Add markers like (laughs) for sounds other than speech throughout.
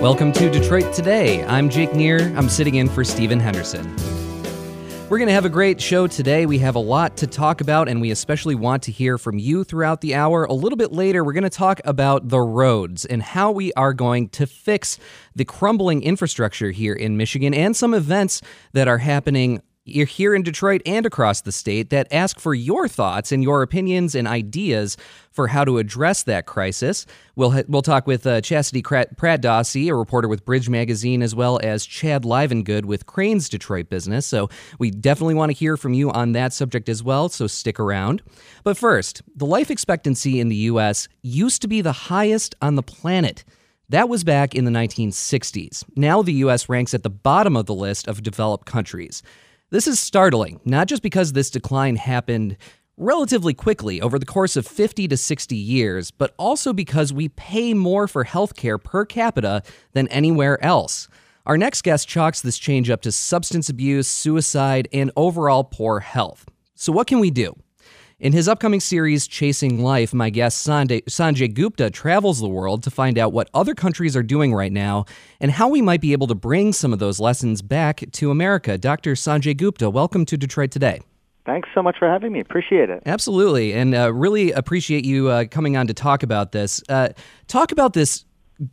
Welcome to Detroit Today. I'm Jake Neher. I'm sitting in for Stephen Henderson. We're going to have a great show today. We have a lot to talk about, and we especially want to hear from you throughout the hour. A little bit later, we're going to talk about the roads and how we are going to fix the crumbling infrastructure here in Michigan and some events that are happening here in Detroit and across the state that ask for your thoughts and your opinions and ideas for how to address that crisis. We'll we'll talk with uh, Chastity Pratt Dawsey, a reporter with Bridge Magazine, as well as Chad Livengood with Crain's Detroit Business. So we definitely want to hear from you on that subject as well. So stick around. But first, the life expectancy in the U.S. used to be the highest on the planet. That was back in the 1960s. Now the U.S. ranks at the bottom of the list of developed countries. This is startling, not just because this decline happened relatively quickly over the course of 50 to 60 years, but also because we pay more for healthcare per capita than anywhere else. Our next guest chalks this change up to substance abuse, suicide, and overall poor health. So, what can we do? In his upcoming series, Chasing Life, my guest Sanjay, Sanjay Gupta travels the world to find out what other countries are doing right now and how we might be able to bring some of those lessons back to America. Dr. Sanjay Gupta, welcome to Detroit Today. Thanks so much for having me. Appreciate it. Absolutely. And uh, really appreciate you uh, coming on to talk about this. Uh, talk about this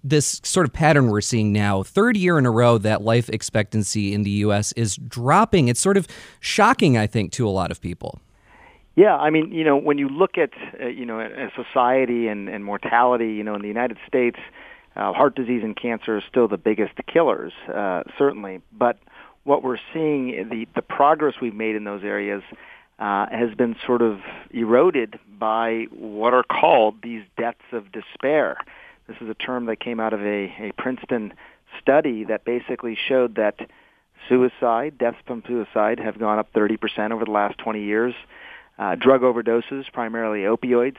this sort of pattern we're seeing now, third year in a row that life expectancy in the U.S. is dropping. It's sort of shocking, I think, to a lot of people. Yeah, I mean, you know, when you look at uh, you know a society and, and mortality, you know, in the United States, uh, heart disease and cancer are still the biggest killers, uh, certainly. But what we're seeing, the the progress we've made in those areas, uh, has been sort of eroded by what are called these deaths of despair. This is a term that came out of a, a Princeton study that basically showed that suicide, deaths from suicide, have gone up 30% over the last 20 years uh, drug overdoses, primarily opioids.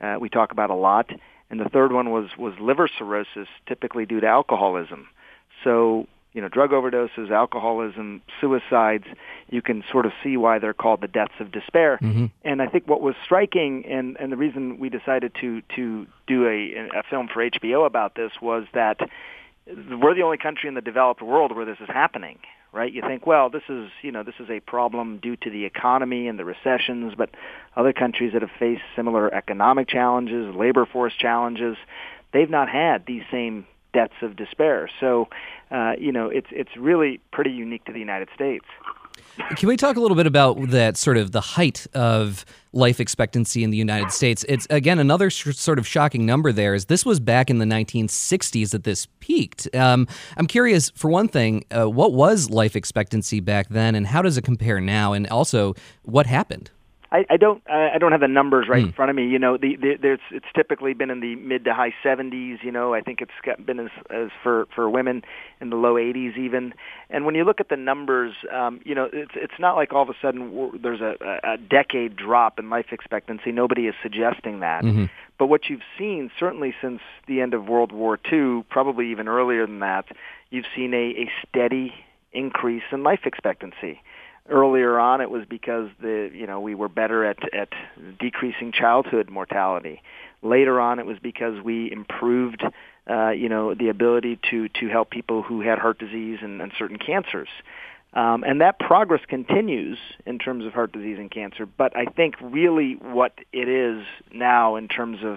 Uh, we talk about a lot. And the third one was was liver cirrhosis, typically due to alcoholism. So you know, drug overdoses, alcoholism, suicides, you can sort of see why they're called the deaths of despair. Mm-hmm. And I think what was striking, and, and the reason we decided to, to do a, a film for HBO about this was that we're the only country in the developed world where this is happening right? You think, well, this is you know this is a problem due to the economy and the recessions, but other countries that have faced similar economic challenges, labor force challenges, they've not had these same deaths of despair. So, uh, you know, it's it's really pretty unique to the United States. Can we talk a little bit about that sort of the height of life expectancy in the United States? It's again another sh- sort of shocking number. There is this was back in the 1960s that this peaked. Um, I'm curious, for one thing, uh, what was life expectancy back then, and how does it compare now? And also, what happened? I, I don't I don't have the numbers right mm. in front of me. You know, the, the there's it's typically been in the mid to high 70s. You know, I think it's got, been as as for for women in the low 80s even. And when you look at the numbers, um, you know, it's it's not like all of a sudden there's a, a decade drop in life expectancy. Nobody is suggesting that. Mm-hmm. But what you've seen, certainly since the end of World War II, probably even earlier than that, you've seen a, a steady increase in life expectancy earlier on it was because the you know we were better at at decreasing childhood mortality. Later on it was because we improved uh, you know the ability to to help people who had heart disease and, and certain cancers. Um, and that progress continues in terms of heart disease and cancer but i think really what it is now in terms of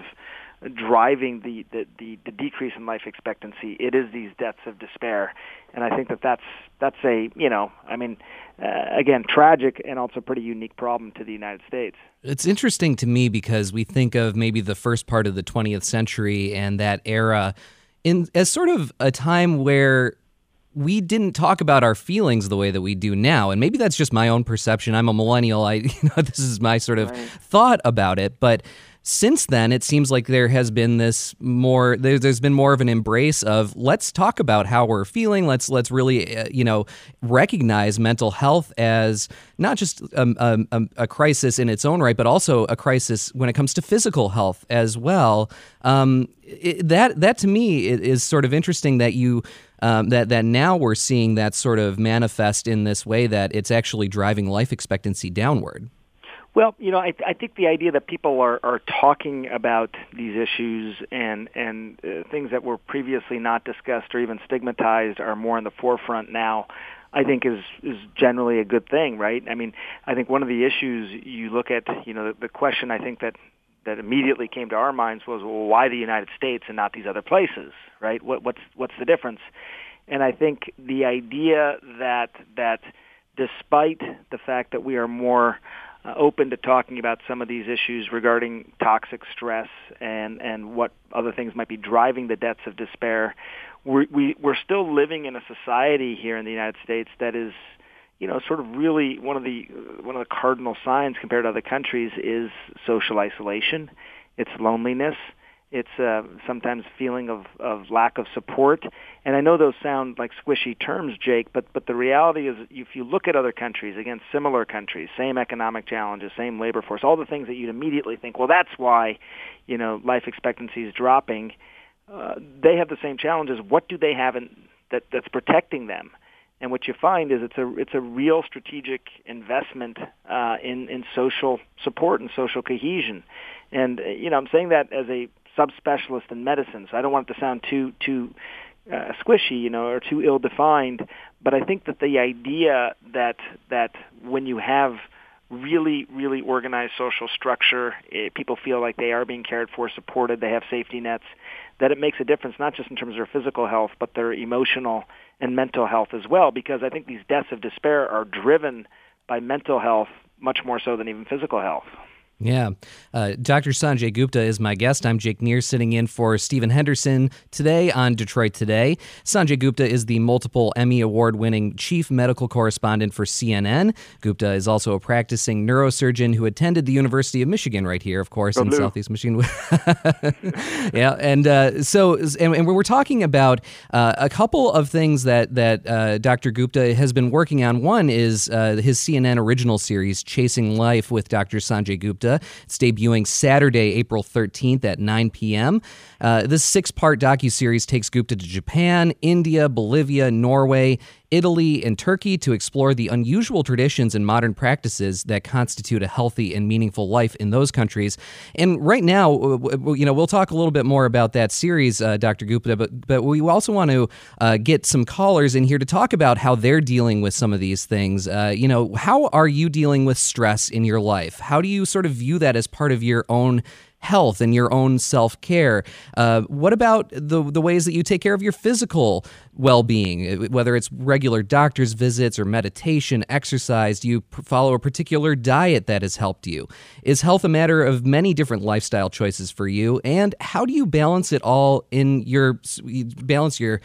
driving the, the, the, the decrease in life expectancy. It is these deaths of despair, and I think that that's that's a you know I mean uh, again tragic and also pretty unique problem to the United States. It's interesting to me because we think of maybe the first part of the 20th century and that era in as sort of a time where we didn't talk about our feelings the way that we do now and maybe that's just my own perception i'm a millennial i (laughs) you know this is my sort of right. thought about it but since then, it seems like there has been this more. There, has been more of an embrace of let's talk about how we're feeling. Let's let's really uh, you know recognize mental health as not just a, a, a, crisis in its own right, but also a crisis when it comes to physical health as well. Um, it, that that to me is sort of interesting that you. Um, that that now we're seeing that sort of manifest in this way that it's actually driving life expectancy downward. Well, you know, I, I think the idea that people are, are talking about these issues and and uh, things that were previously not discussed or even stigmatized are more in the forefront now. I think is is generally a good thing, right? I mean, I think one of the issues you look at, you know, the, the question I think that that immediately came to our minds was, well, why the United States and not these other places, right? What, what's what's the difference? And I think the idea that that despite the fact that we are more uh, open to talking about some of these issues regarding toxic stress and and what other things might be driving the depths of despair. We're, we we're still living in a society here in the United States that is, you know, sort of really one of the one of the cardinal signs compared to other countries is social isolation. It's loneliness it's uh, sometimes feeling of, of lack of support. And I know those sound like squishy terms, Jake, but, but the reality is if you look at other countries, again, similar countries, same economic challenges, same labor force, all the things that you'd immediately think, well, that's why, you know, life expectancy is dropping. Uh, they have the same challenges. What do they have in, that, that's protecting them? And what you find is it's a it's a real strategic investment uh, in in social support and social cohesion. And uh, you know, I'm saying that as a subspecialist in medicine, so I don't want it to sound too too uh, squishy, you know, or too ill-defined. But I think that the idea that that when you have really, really organized social structure, it, eh, people feel like they are being cared for, supported, they have safety nets, that it makes a difference not just in terms of their physical health, but their emotional and mental health as well. Because I think these deaths of despair are driven by mental health much more so than even physical health. Yeah. Uh, Dr. Sanjay Gupta is my guest. I'm Jake Neher, sitting in for Stephen Henderson today on Detroit Today. Sanjay Gupta is the multiple Emmy Award winning chief medical correspondent for CNN. Gupta is also a practicing neurosurgeon who attended the University of Michigan, right here, of course, in Southeast Michigan. (laughs) yeah. And uh, so, and, and, we're talking about uh, a couple of things that, that uh, Dr. Gupta has been working on. One is uh, his CNN original series, Chasing Life with Dr. Sanjay Gupta. It's debuting Saturday, April 13th at 9 p.m. Uh, this six part docu-series takes Gupta to Japan, India, Bolivia, Norway, Italy, and Turkey to explore the unusual traditions and modern practices that constitute a healthy and meaningful life in those countries. And right now, you know, we'll talk a little bit more about that series, uh, Dr. Gupta, but, but we also want to uh, get some callers in here to talk about how they're dealing with some of these things. Uh, you know, how are you dealing with stress in your life? How do you sort of view that as part of your own health and your own self care. Uh, what about the the ways that you take care of your physical well being? Whether it's regular doctor's visits or meditation, exercise, do you follow a particular diet that has helped you? Is health a matter of many different lifestyle choices for you? And how do you balance it all in your balance your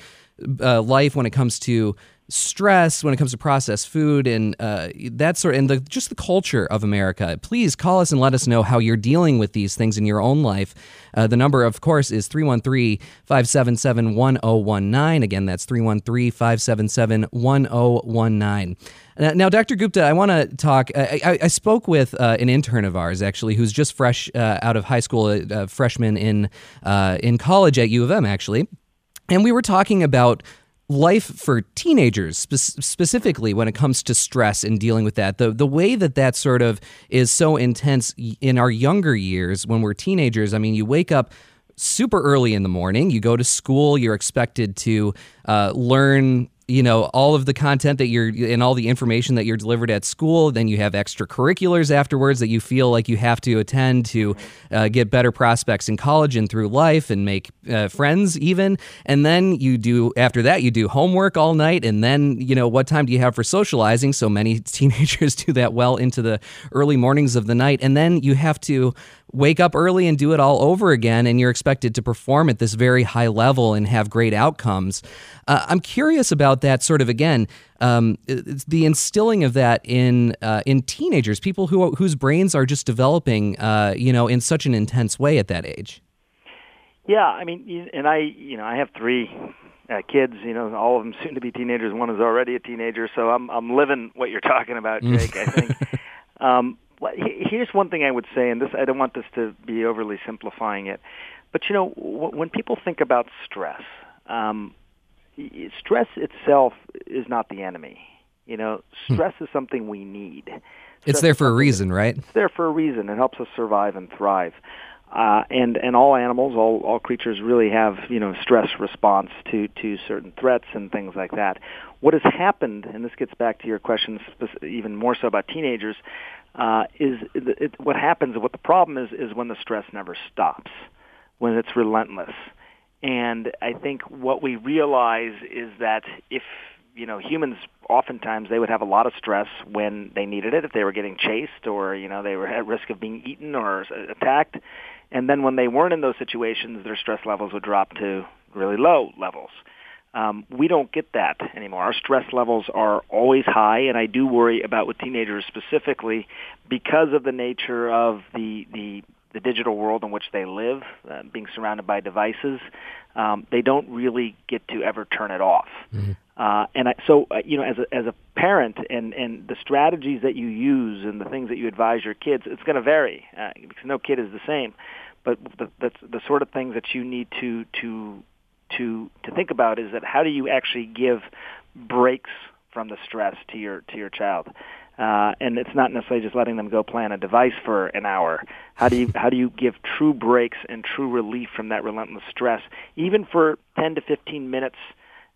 uh, life when it comes to stress when it comes to processed food and uh, that sort and the just the culture of America. Please call us and let us know how you're dealing with these things in your own life. Uh, the number, of course, is 313 577 1019. Again, that's 313 577 1019. Now, Dr. Gupta, I want to talk. I, I, spoke with uh, an intern of ours, actually, who's just fresh uh, out of high school, a, a freshman in uh, in college at U of M, actually, and we were talking about life for teenagers spe- specifically when it comes to stress and dealing with that. The the way that that sort of is so intense in our younger years when we're teenagers i mean you wake up super early in the morning you go to school you're expected to uh, learn you know all of the content that you're and all the information that you're delivered at school then you have extracurriculars afterwards that you feel like you have to attend to uh, get better prospects in college and through life and make uh, friends even. And then you do after that you do homework all night. And then you know what time do you have for socializing? So many (laughs) teenagers do that well into the early mornings of the night. And then you have to wake up early and do it all over again, and you're expected to perform at this very high level and have great outcomes. Uh, I'm curious about that sort of again, um, the instilling of that in uh, in teenagers, people who whose brains are just developing, uh, you know, in such an intense way at that age. Yeah, I mean, and I, you know, I have three uh, kids. You know, all of them soon to be teenagers. One is already a teenager, so I'm I'm living what you're talking about, Jake. I think. (laughs) Um, here's one thing I would say, and this I don't want this to be overly simplifying it, but you know, when people think about stress, um, stress itself is not the enemy. You know, stress hmm. is something we need. Stress it's there for a reason, right? It's there for a reason. It helps us survive and thrive. Uh, and and all animals, all all creatures really have you know stress response to to certain threats and things like that. What has happened, and this gets back to your question even more so about teenagers, uh, is it, it, what happens. What the problem is is when the stress never stops, when it's relentless. And I think what we realize is that if you know humans oftentimes they would have a lot of stress when they needed it if they were getting chased or you know they were at risk of being eaten or attacked and then when they weren't in those situations, their stress levels would drop to really low levels. Um, we don't get that anymore. Our stress levels are always high, and I do worry about with teenagers specifically because of the nature of the the, the digital world in which they live, uh, being surrounded by devices. Um, they don't really get to ever turn it off. Mm-hmm. Uh, and I, so, uh, you know, as a, as a parent and, and the strategies that you use and the things that you advise your kids, it's going to vary uh, because no kid is the same. But the, the, the sort of things that you need to, to, to, to think about is that how do you actually give breaks from the stress to your, to your child? Uh, and it's not necessarily just letting them go play on a device for an hour. How do you how do you give true breaks and true relief from that relentless stress, even for 10 to 15 minutes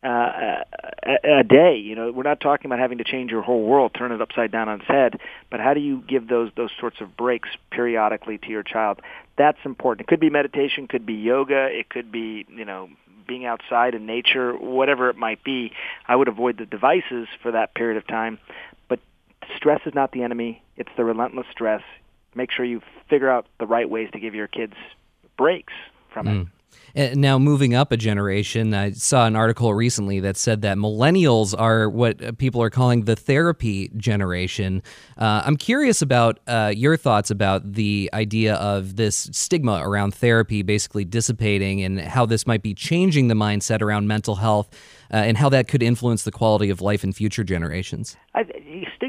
uh, a, a day. You know, we're not talking about having to change your whole world, turn it upside down on its head, but how do you give those those sorts of breaks periodically to your child? That's important. It could be meditation, could be yoga, it could be you know being outside in nature, whatever it might be. I would avoid the devices for that period of time, but stress is not the enemy. It's the relentless stress. Make sure you figure out the right ways to give your kids breaks from mm. it. Now, moving up a generation, I saw an article recently that said that millennials are what people are calling the therapy generation. Uh, I'm curious about uh, your thoughts about the idea of this stigma around therapy basically dissipating and how this might be changing the mindset around mental health uh, and how that could influence the quality of life in future generations. I,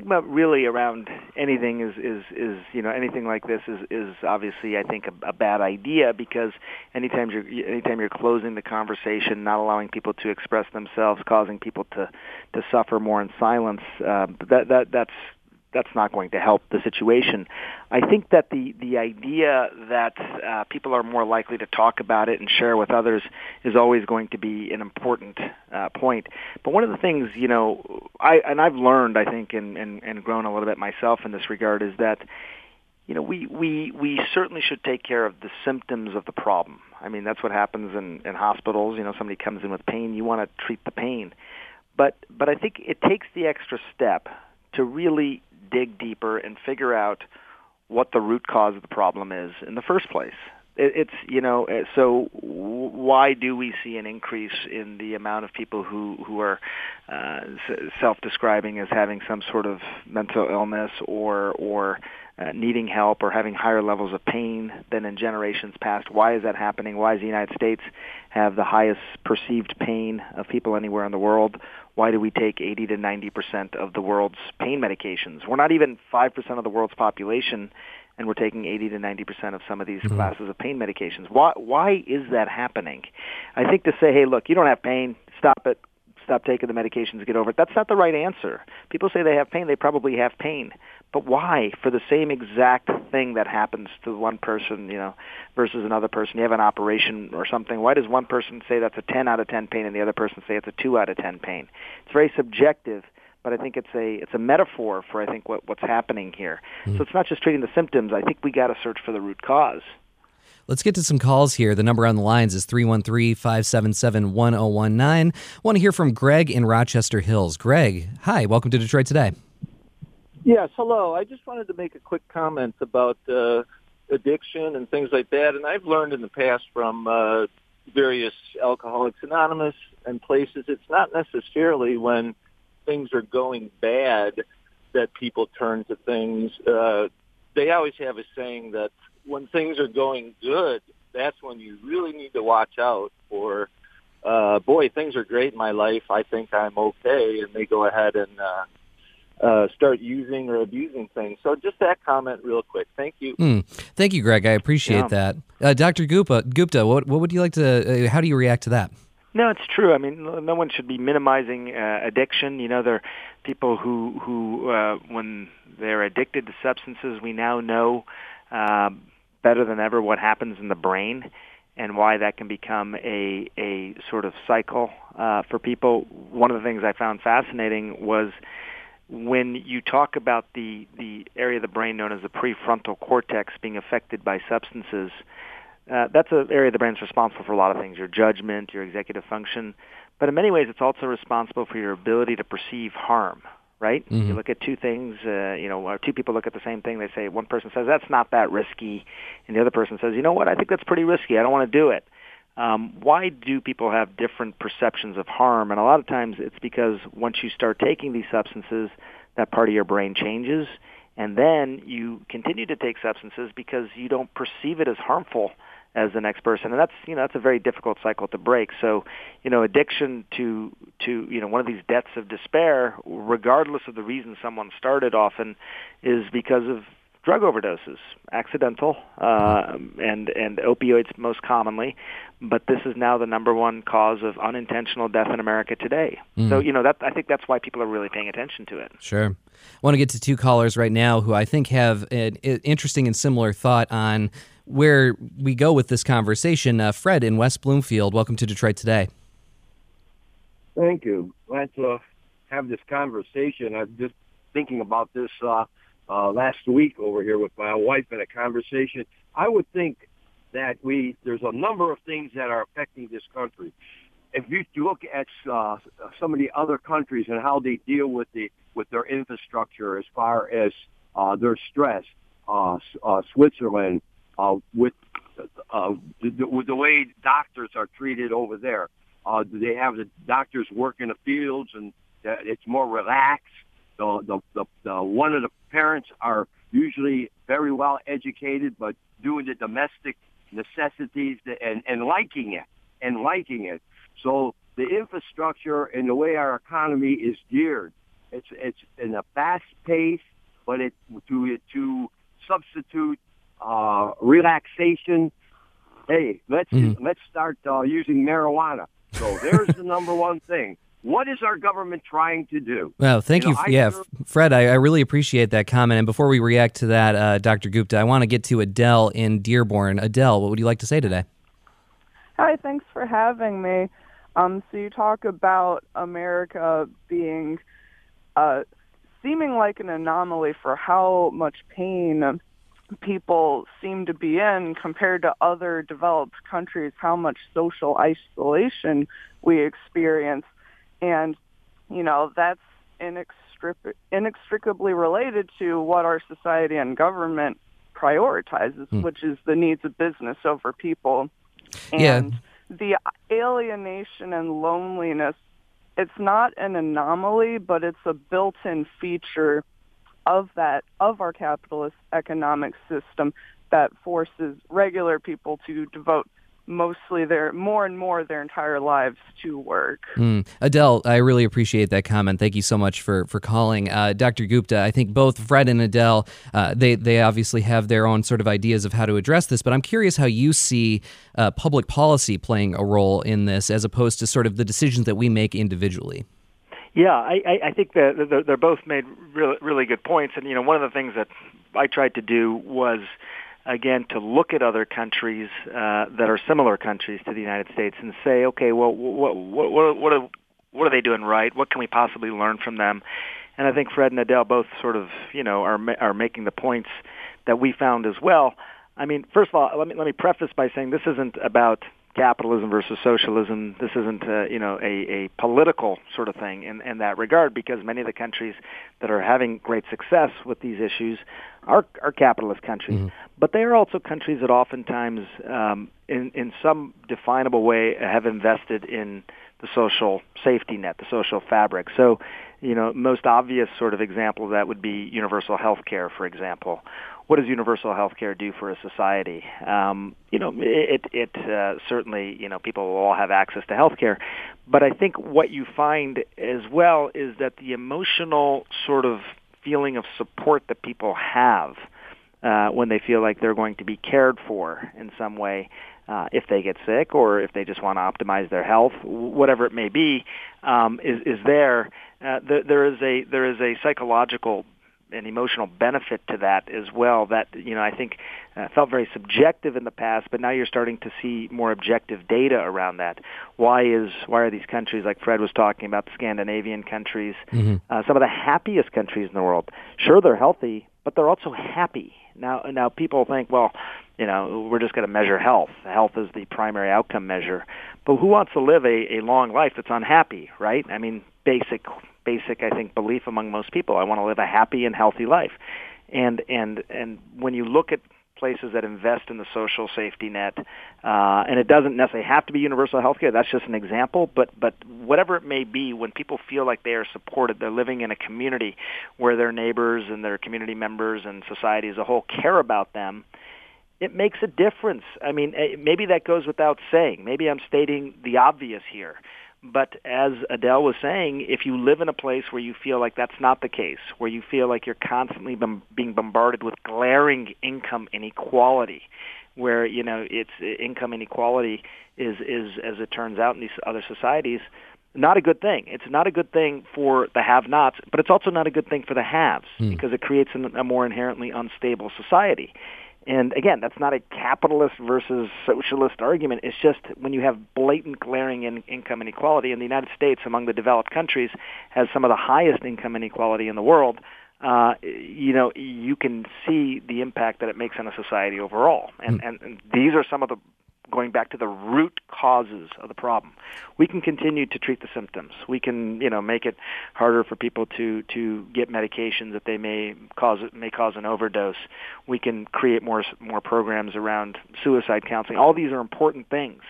stigma really around anything is, is, is you know anything like this is, is obviously I think a, a bad idea because anytime you're anytime you're closing the conversation, not allowing people to express themselves, causing people to to suffer more in silence, uh, that that that's that's not going to help the situation. I think that the the idea that uh, people are more likely to talk about it and share with others is always going to be an important uh, point. But one of the things, you know, I and I've learned, I think, and, and, and grown a little bit myself in this regard, is that you know we we we certainly should take care of the symptoms of the problem. I mean, that's what happens in in hospitals. You know, somebody comes in with pain, you want to treat the pain. But but I think it takes the extra step to really dig deeper and figure out what the root cause of the problem is in the first place. It, it's you know uh, so why do we see an increase in the amount of people who who are uh, self-describing as having some sort of mental illness or or uh, needing help or having higher levels of pain than in generations past. Why is that happening? Why does the United States have the highest perceived pain of people anywhere in the world? Why do we take 80 to 90 percent of the world's pain medications? We're not even 5 percent of the world's population, and we're taking 80 to 90 percent of some of these mm-hmm. classes of pain medications. Why, why is that happening? I think to say, hey, look, you don't have pain, stop it, stop taking the medications, get over it. That's not the right answer. People say they have pain, they probably have pain. But why? For the same exact thing that happens to one person, you know, versus another person. You have an operation or something. Why does one person say that's a 10 out of 10 pain and the other person say it's a 2 out of 10 pain? It's very subjective, but I think it's a it's a metaphor for I think what what's happening here. Mm. So it's not just treating the symptoms. I think we got to search for the root cause. Let's get to some calls here. The number on the lines is 313 577 1019. Want to hear from Greg in Rochester Hills. Greg, hi, welcome to Detroit Today. Yes, hello. I just wanted to make a quick comment about uh, addiction and things like that. And I've learned in the past from uh, various Alcoholics Anonymous and places, it's not necessarily when things are going bad that people turn to things. Uh, they always have a saying that when things are going good, that's when you really need to watch out for. Uh, boy, things are great in my life. I think I'm okay, and they go ahead and uh, uh, start using or abusing things. So just that comment real quick. Thank you. Mm. Thank you, Greg. I appreciate yeah. that. Uh, Dr. Gupta, Gupta, what, what would you like to, uh, how do you react to that? No, it's true. I mean, no one should be minimizing uh, addiction. You know, there are people who who uh, when they're addicted to substances, we now know uh, better than ever what happens in the brain and why that can become a a sort of cycle uh, for people. One of the things I found fascinating was when you talk about the the area of the brain known as the prefrontal cortex being affected by substances uh, that's an area of the brain that's responsible for a lot of things, your judgment, your executive function. But in many ways, it's also responsible for your ability to perceive harm, right? Mm-hmm. You look at two things, uh, you know, two people look at the same thing. They say, one person says, that's not that risky. And the other person says, you know what, I think that's pretty risky. I don't want to do it. Um, why do people have different perceptions of harm? And a lot of times it's because once you start taking these substances, that part of your brain changes. And then you continue to take substances because you don't perceive it as harmful as the next person and that's you know that's a very difficult cycle to break so you know addiction to to you know one of these deaths of despair regardless of the reason someone started often is because of drug overdoses accidental uh, and and opioids most commonly but this is now the number one cause of unintentional death in America today mm. so you know that I think that's why people are really paying attention to it sure I want to get to two callers right now who I think have an interesting and similar thought on where we go with this conversation. Uh, Fred in West Bloomfield, welcome to Detroit Today. Thank you. Glad to have this conversation. I'm just thinking about this uh, uh, last week over here with my wife in a conversation. I would think that we there's a number of things that are affecting this country. If you look at uh, some of the other countries and how they deal with the with their infrastructure as far as uh, their stress, uh, uh, Switzerland, uh, with uh, the, with the way doctors are treated over there. Uh, do they have the doctors work in the fields, and it's more relaxed. The, the, the, the one of the parents are usually very well educated, but doing the domestic necessities and, and liking it and liking it. So the infrastructure and the way our economy is geared, it's it's in a fast pace, but it to to substitute uh, relaxation. Hey, let's mm-hmm. let's start uh, using marijuana. So there's the number one thing. What is our government trying to do? Well, thank you. you know, yeah, Fred, I, I, really appreciate that comment. And before we react to that, uh, Dr. Gupta, I want to get to Adele in Dearborn. Adele, what would you like to say today? Hi, thanks for having me. Um, so you talk about America being uh, seeming like an anomaly for how much pain people seem to be in compared to other developed countries, how much social isolation we experience. And, you know, that's inextric- inextricably related to what our society and government prioritizes, mm. which is the needs of business over people. And yeah. the alienation and loneliness, it's not an anomaly, but it's a built-in feature of that of our capitalist economic system that forces regular people to devote mostly their more and more their entire lives to work. Mm. Adele, I really appreciate that comment. Thank you so much for for calling, uh, Dr. Gupta. I think both Fred and Adele, uh, they they obviously have their own sort of ideas of how to address this, but I'm curious how you see uh, public policy playing a role in this, as opposed to sort of the decisions that we make individually. Yeah, I, I think that they're, they're both made really, really good points. And you know, one of the things that I tried to do was again to look at other countries uh, that are similar countries to the United States and say, okay, well, what what what what are, what are they doing right? What can we possibly learn from them? And I think Fred and Adele both sort of you know are are making the points that we found as well. I mean, first of all, let me let me preface by saying this isn't about capitalism versus socialism. This isn't, uh, you know, a, a political sort of thing in, in that regard because many of the countries that are having great success with these issues are, are capitalist countries. Mm-hmm. But they are also countries that oftentimes, um, in, in some definable way, have invested in the social safety net, the social fabric. So, you know, most obvious sort of example of that would be universal health care, for example, what does universal health care do for a society? Um, you know, it, it uh, certainly, you know, people will all have access to health care. But I think what you find as well is that the emotional sort of feeling of support that people have uh, when they feel like they're going to be cared for in some way, uh, if they get sick or if they just want to optimize their health, whatever it may be, um, is is there. Uh, there, there is a there is a psychological and emotional benefit to that as well. That you know I think uh, felt very subjective in the past, but now you're starting to see more objective data around that. Why is why are these countries like Fred was talking about the Scandinavian countries, mm-hmm. uh, some of the happiest countries in the world? Sure, they're healthy, but they're also happy. Now, now people think, well, you know, we're just going to measure health. Health is the primary outcome measure. But who wants to live a, a long life that's unhappy, right? I mean, basic, basic, I think, belief among most people. I want to live a happy and healthy life. And and and when you look at places that invest in the social safety net, uh, and it doesn't necessarily have to be universal health care. That's just an example. But but whatever it may be, when people feel like they are supported, they're living in a community where their neighbors and their community members and society as a whole care about them it makes a difference. I mean, eh, maybe that goes without saying. Maybe I'm stating the obvious here. But as Adele was saying, if you live in a place where you feel like that's not the case, where you feel like you're constantly bom- being bombarded with glaring income inequality, where you know it's income inequality is is as it turns out in these other societies, not a good thing. It's not a good thing for the have-nots, but it's also not a good thing for the haves mm. because it creates an, a more inherently unstable society. And again, that's not a capitalist versus socialist argument. It's just when you have blatant glaring in income inequality, and the United States, among the developed countries, has some of the highest income inequality in the world. Uh, you know, you can see the impact that it makes on a society overall. And, mm. and, and these are some of the going back to the root causes of the problem. We can continue to treat the symptoms. We can, you know, make it harder for people to to get medications that they may cause may cause an overdose. We can create more more programs around suicide counseling. All these are important things.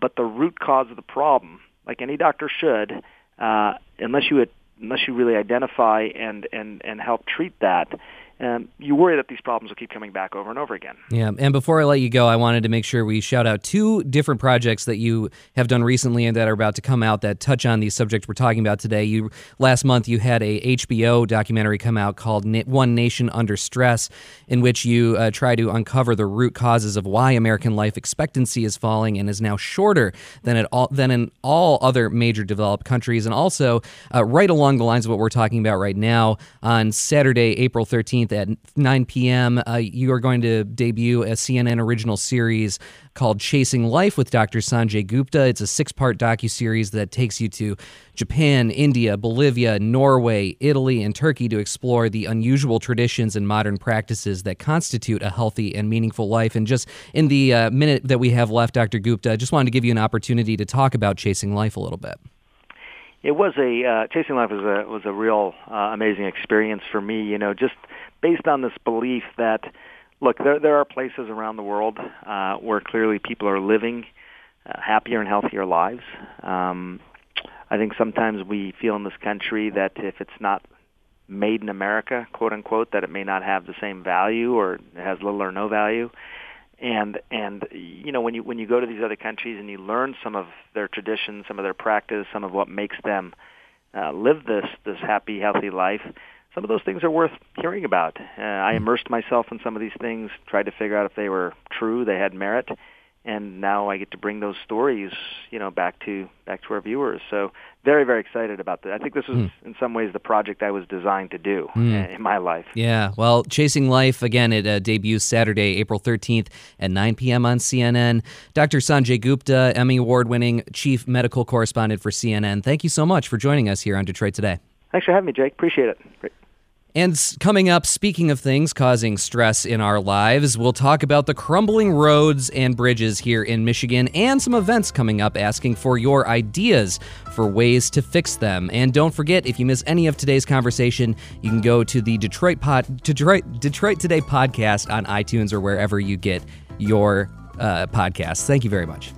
But the root cause of the problem, like any doctor should, uh, unless you unless you really identify and and and help treat that, um, you worry that these problems will keep coming back over and over again. Yeah, and before I let you go, I wanted to make sure we shout out two different projects that you have done recently and that are about to come out that touch on these subjects we're talking about today. You last month you had a HBO documentary come out called "One Nation Under Stress," in which you uh, try to uncover the root causes of why American life expectancy is falling and is now shorter than at all than in all other major developed countries, and also uh, right along the lines of what we're talking about right now on Saturday, April thirteenth at 9 p.m. Uh, you are going to debut a CNN original series called Chasing Life with Dr. Sanjay Gupta. It's a six-part docu-series that takes you to Japan, India, Bolivia, Norway, Italy, and Turkey to explore the unusual traditions and modern practices that constitute a healthy and meaningful life. And just in the uh, minute that we have left, Dr. Gupta, I just wanted to give you an opportunity to talk about Chasing Life a little bit it was a uh, chasing life was a was a real uh, amazing experience for me. You know, just based on this belief that, look, there, there are places around the world uh, where clearly people are living uh, happier and healthier lives. Um, I think sometimes we feel in this country that if it's not made in America, quote unquote, that it may not have the same value or it has little or no value. And and you know when you when you go to these other countries and you learn some of their traditions, some of their practice, some of what makes them uh, live this this happy, healthy life, some of those things are worth hearing about. Uh, I hmm. immersed myself in some of these things, tried to figure out if they were true, they had merit, and now I get to bring those stories, you know, back to back to our viewers. So very very excited about that. I think this was mm. in some ways the project I was designed to do mm. in my life. Yeah, well, Chasing Life again it uh, debuts Saturday, April 13th at 9 p.m. on CNN. Dr. Sanjay Gupta, Emmy award winning chief medical correspondent for CNN. Thank you so much for joining us here on Detroit Today. Thanks for having me, Jake. Appreciate it. Great. And coming up, speaking of things causing stress in our lives, we'll talk about the crumbling roads and bridges here in Michigan and some events coming up asking for your ideas for ways to fix them. And don't forget, if you miss any of today's conversation, you can go to the Detroit Pod, Detroit, Detroit Today podcast on iTunes or wherever you get your uh, podcasts. Thank you very much.